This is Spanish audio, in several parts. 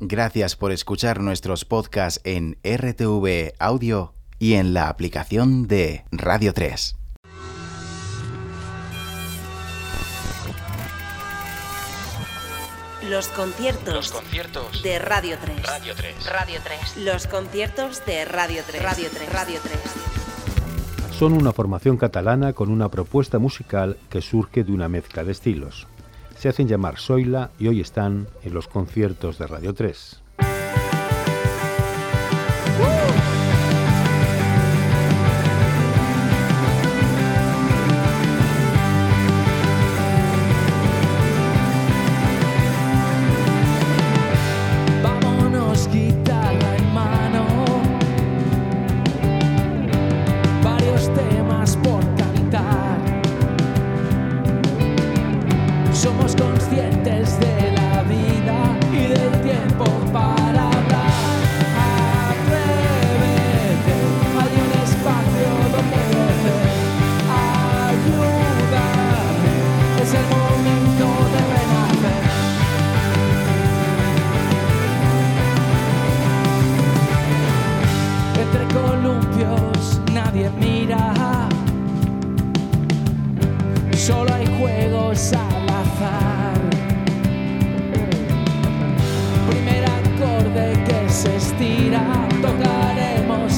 Gracias por escuchar nuestros podcasts en RTV Audio y en la aplicación de Radio 3. Los conciertos, Los conciertos de Radio 3. Radio 3. Radio 3. Los conciertos de Radio 3. Radio 3. Radio 3. Son una formación catalana con una propuesta musical que surge de una mezcla de estilos. Se hacen llamar Soila y hoy están en los conciertos de Radio 3. Somos conscientes de la vida y del tiempo para hablar Atrévete, hay un espacio donde crecer Ayuda, es el momento de renacer Entre columpios nadie mira. Solo hay juegos al azar. Primer acorde que se estira, tocaremos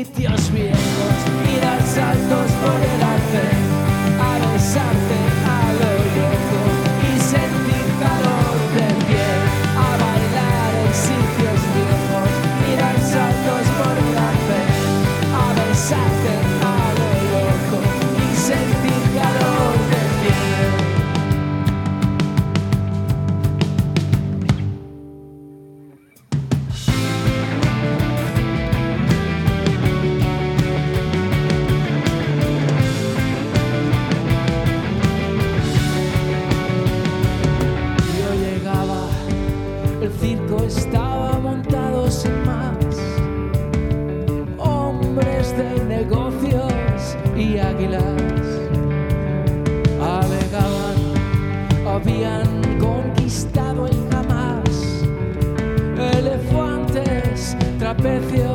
it, yes habían conquistado el jamás. Elefantes, trapecios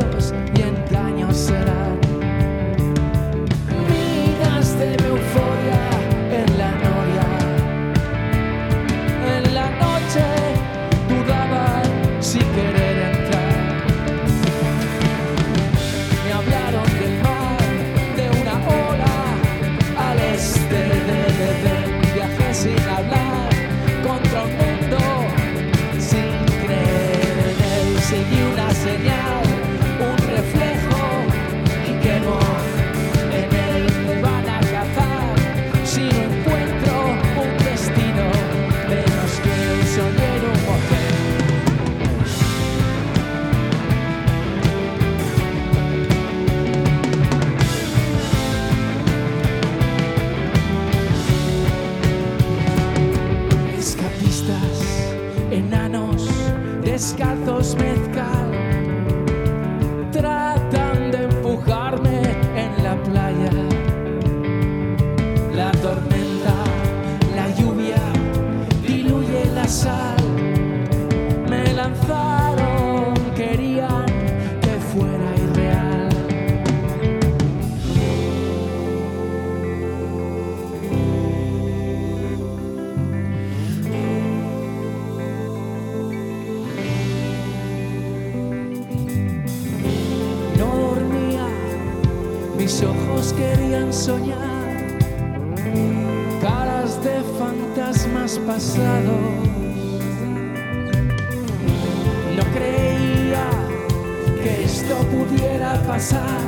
pudiera pasar.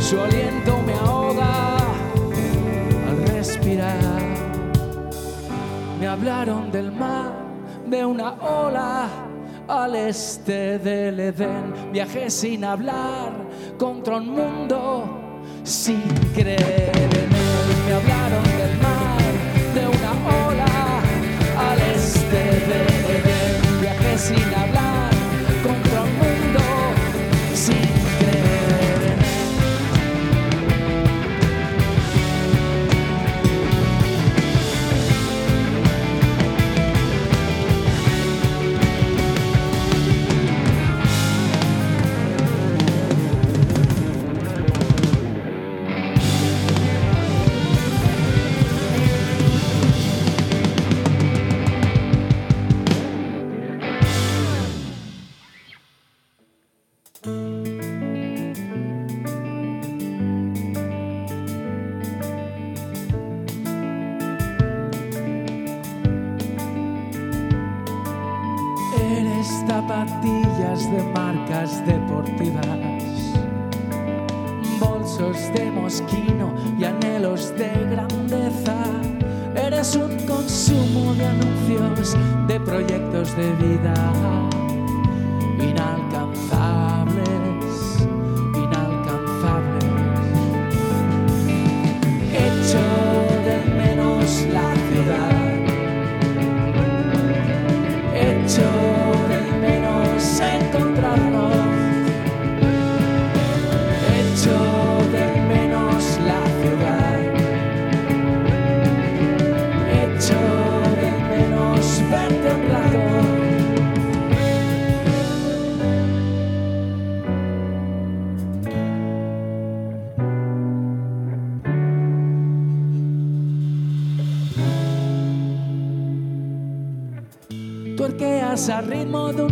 Su aliento me ahoga al respirar. Me hablaron del mar, de una ola al este del Edén. Viajé sin hablar contra un mundo sin creer en él. Me hablaron del mar, de una ola al este del Edén. Viajé sin hablar. Sanremo d'un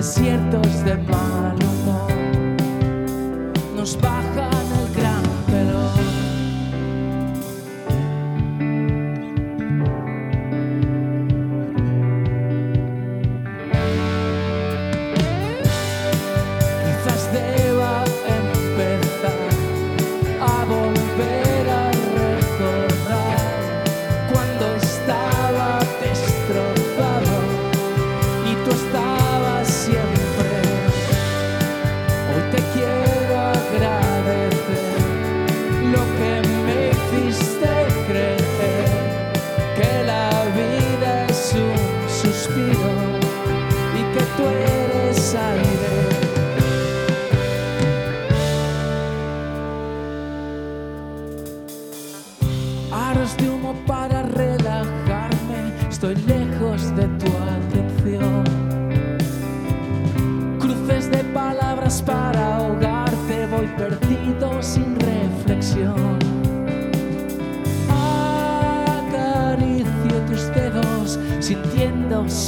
desiertos de mar.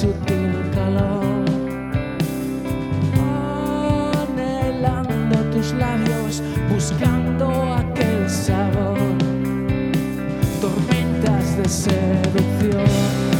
sutil calor, anhelando tus labios, buscando aquel sabor, tormentas de seducción.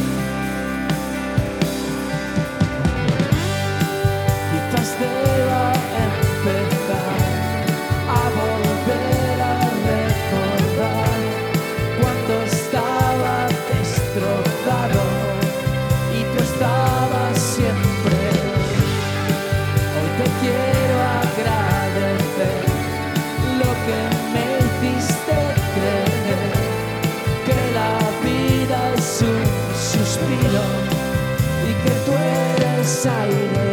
excited.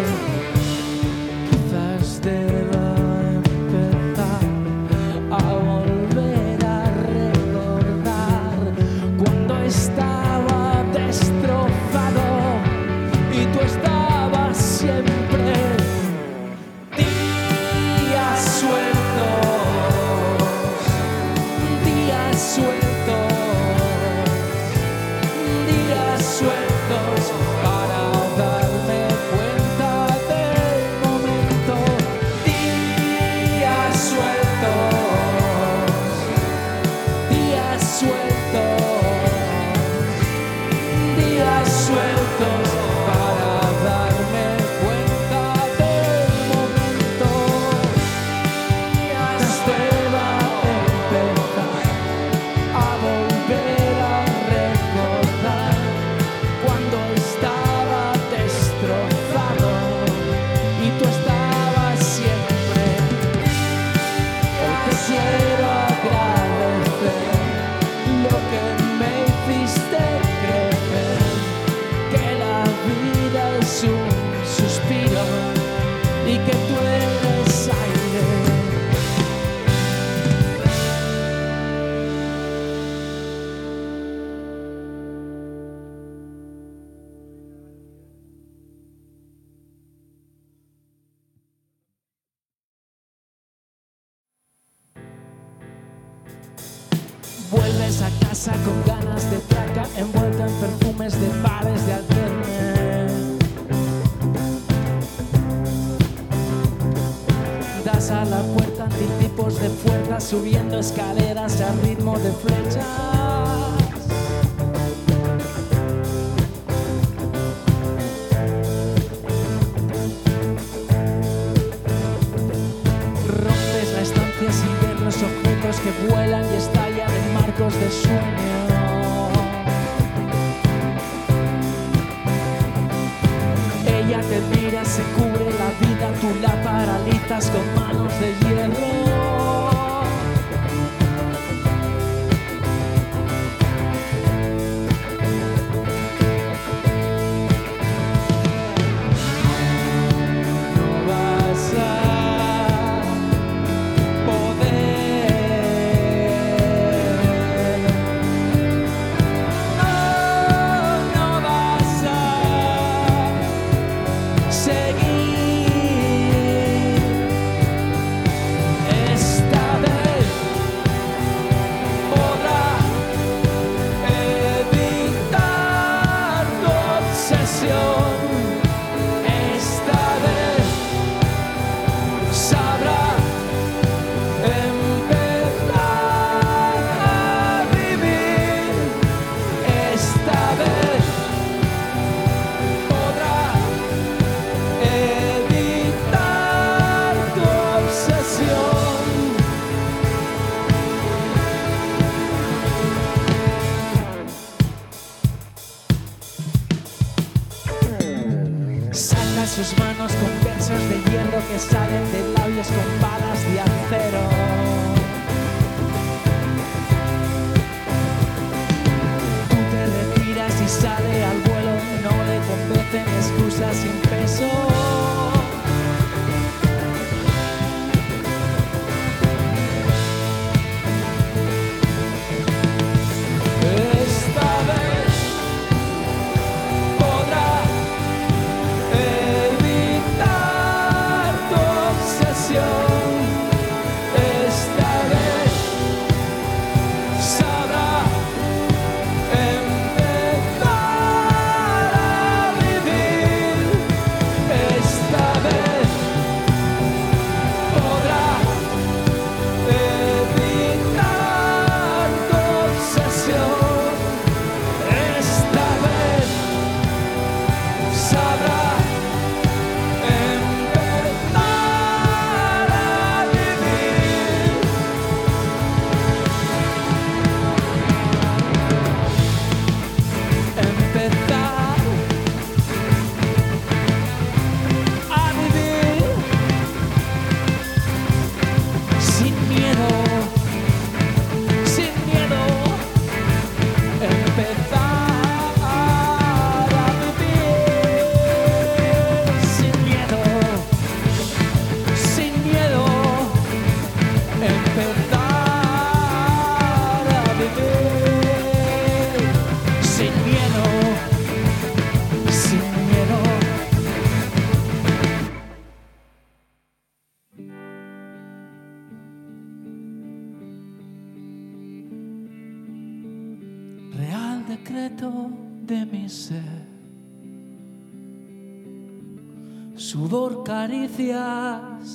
subiendo escaleras al ritmo de flechas. Rompes la estancia sin ver los objetos que vuelan y estallan en marcos de sueño. Ella te mira, se cubre la vida, tú la paralizas con manos de hierro.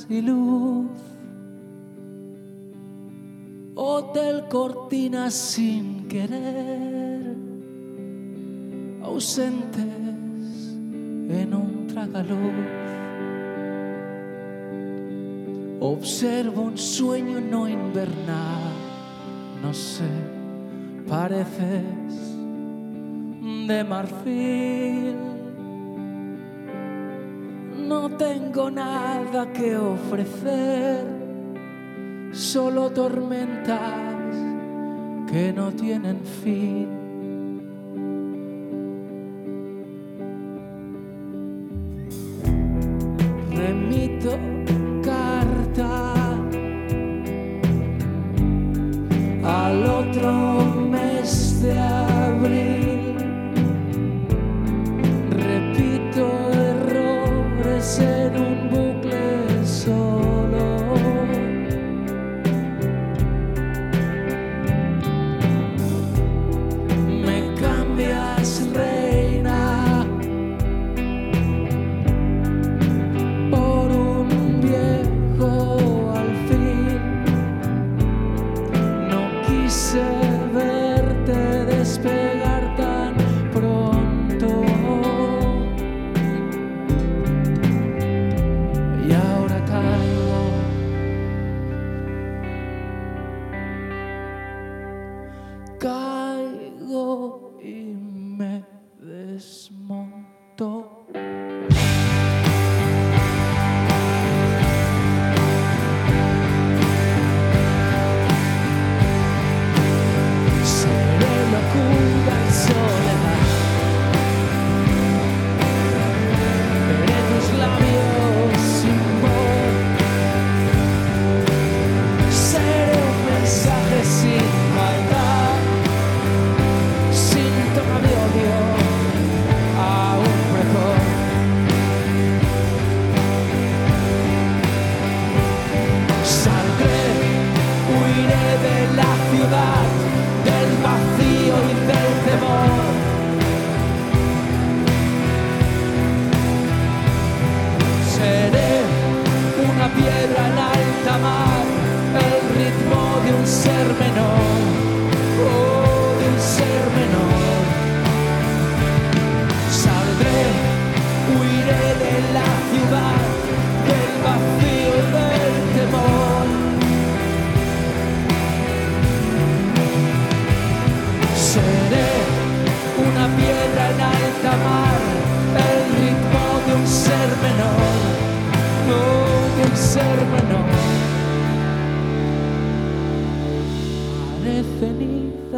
y luz. Hotel cortina sin querer, ausentes en un tragaluz. Observo un sueño no invernal, no sé, pareces de marfil no tengo nada que ofrecer, solo tormentas que no tienen fin.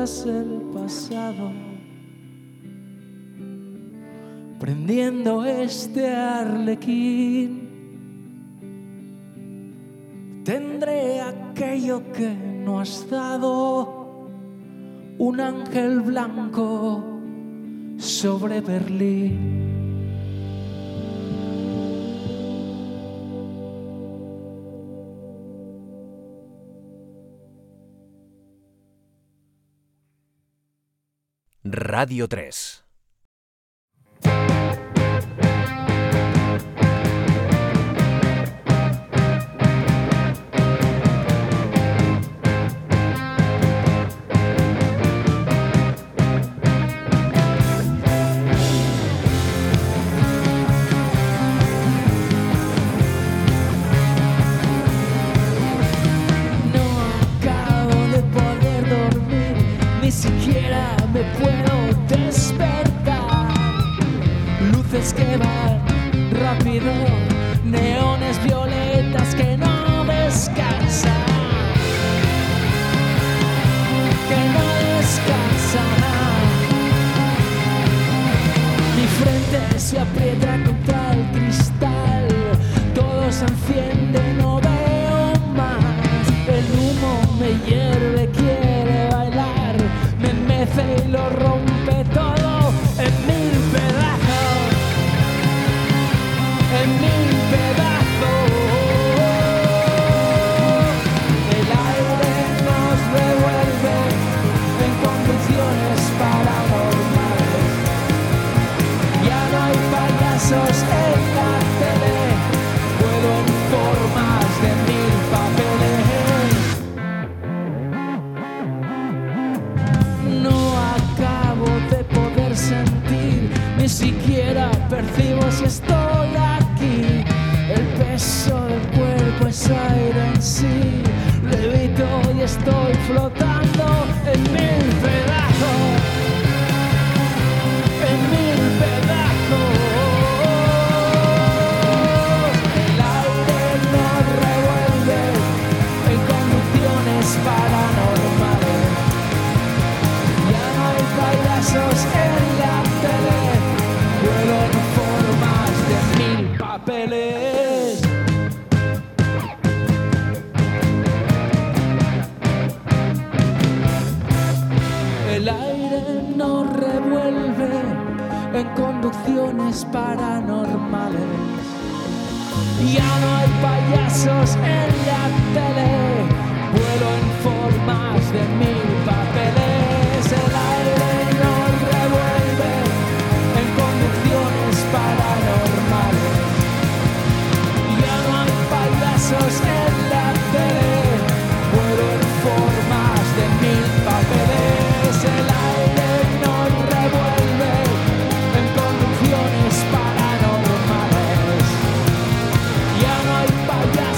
el pasado, prendiendo este arlequín. Tendré aquello que no has dado, un ángel blanco sobre Berlín. Radio 3.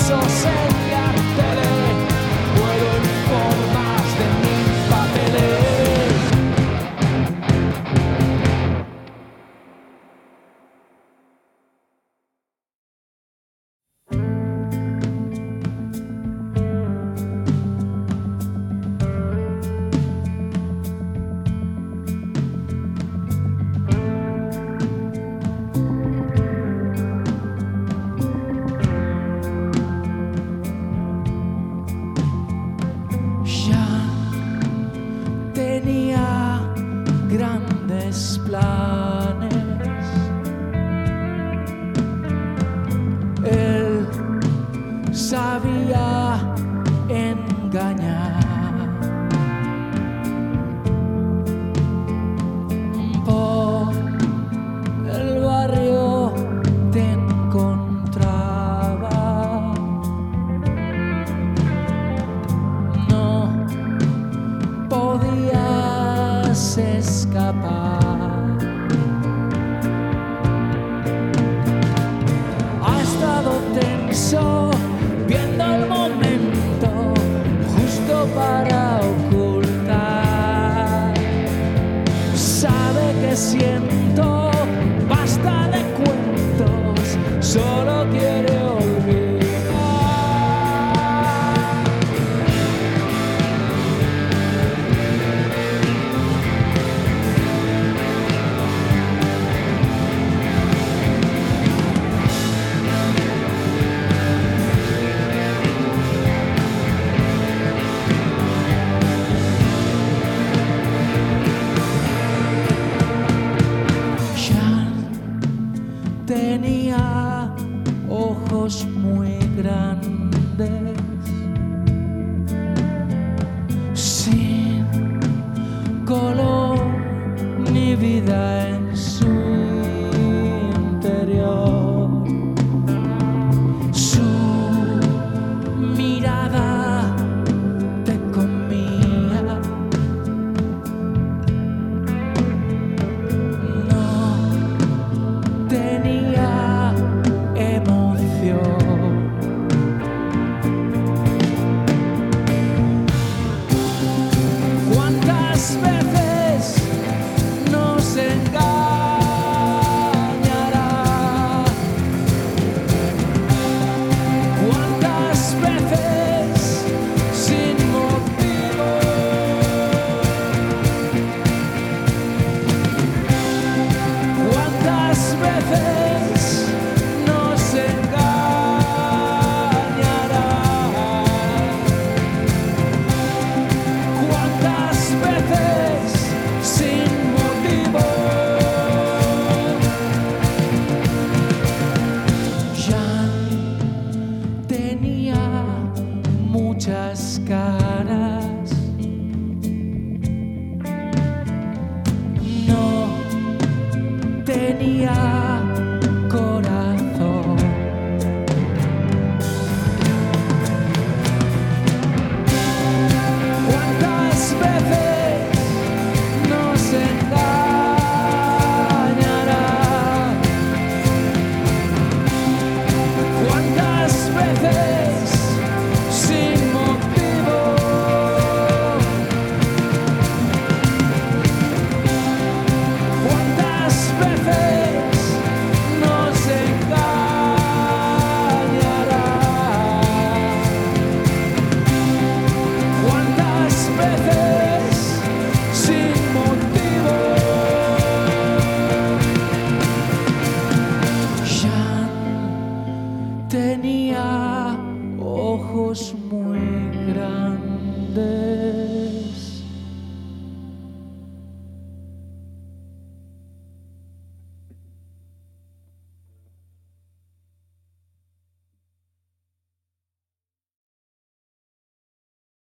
so sad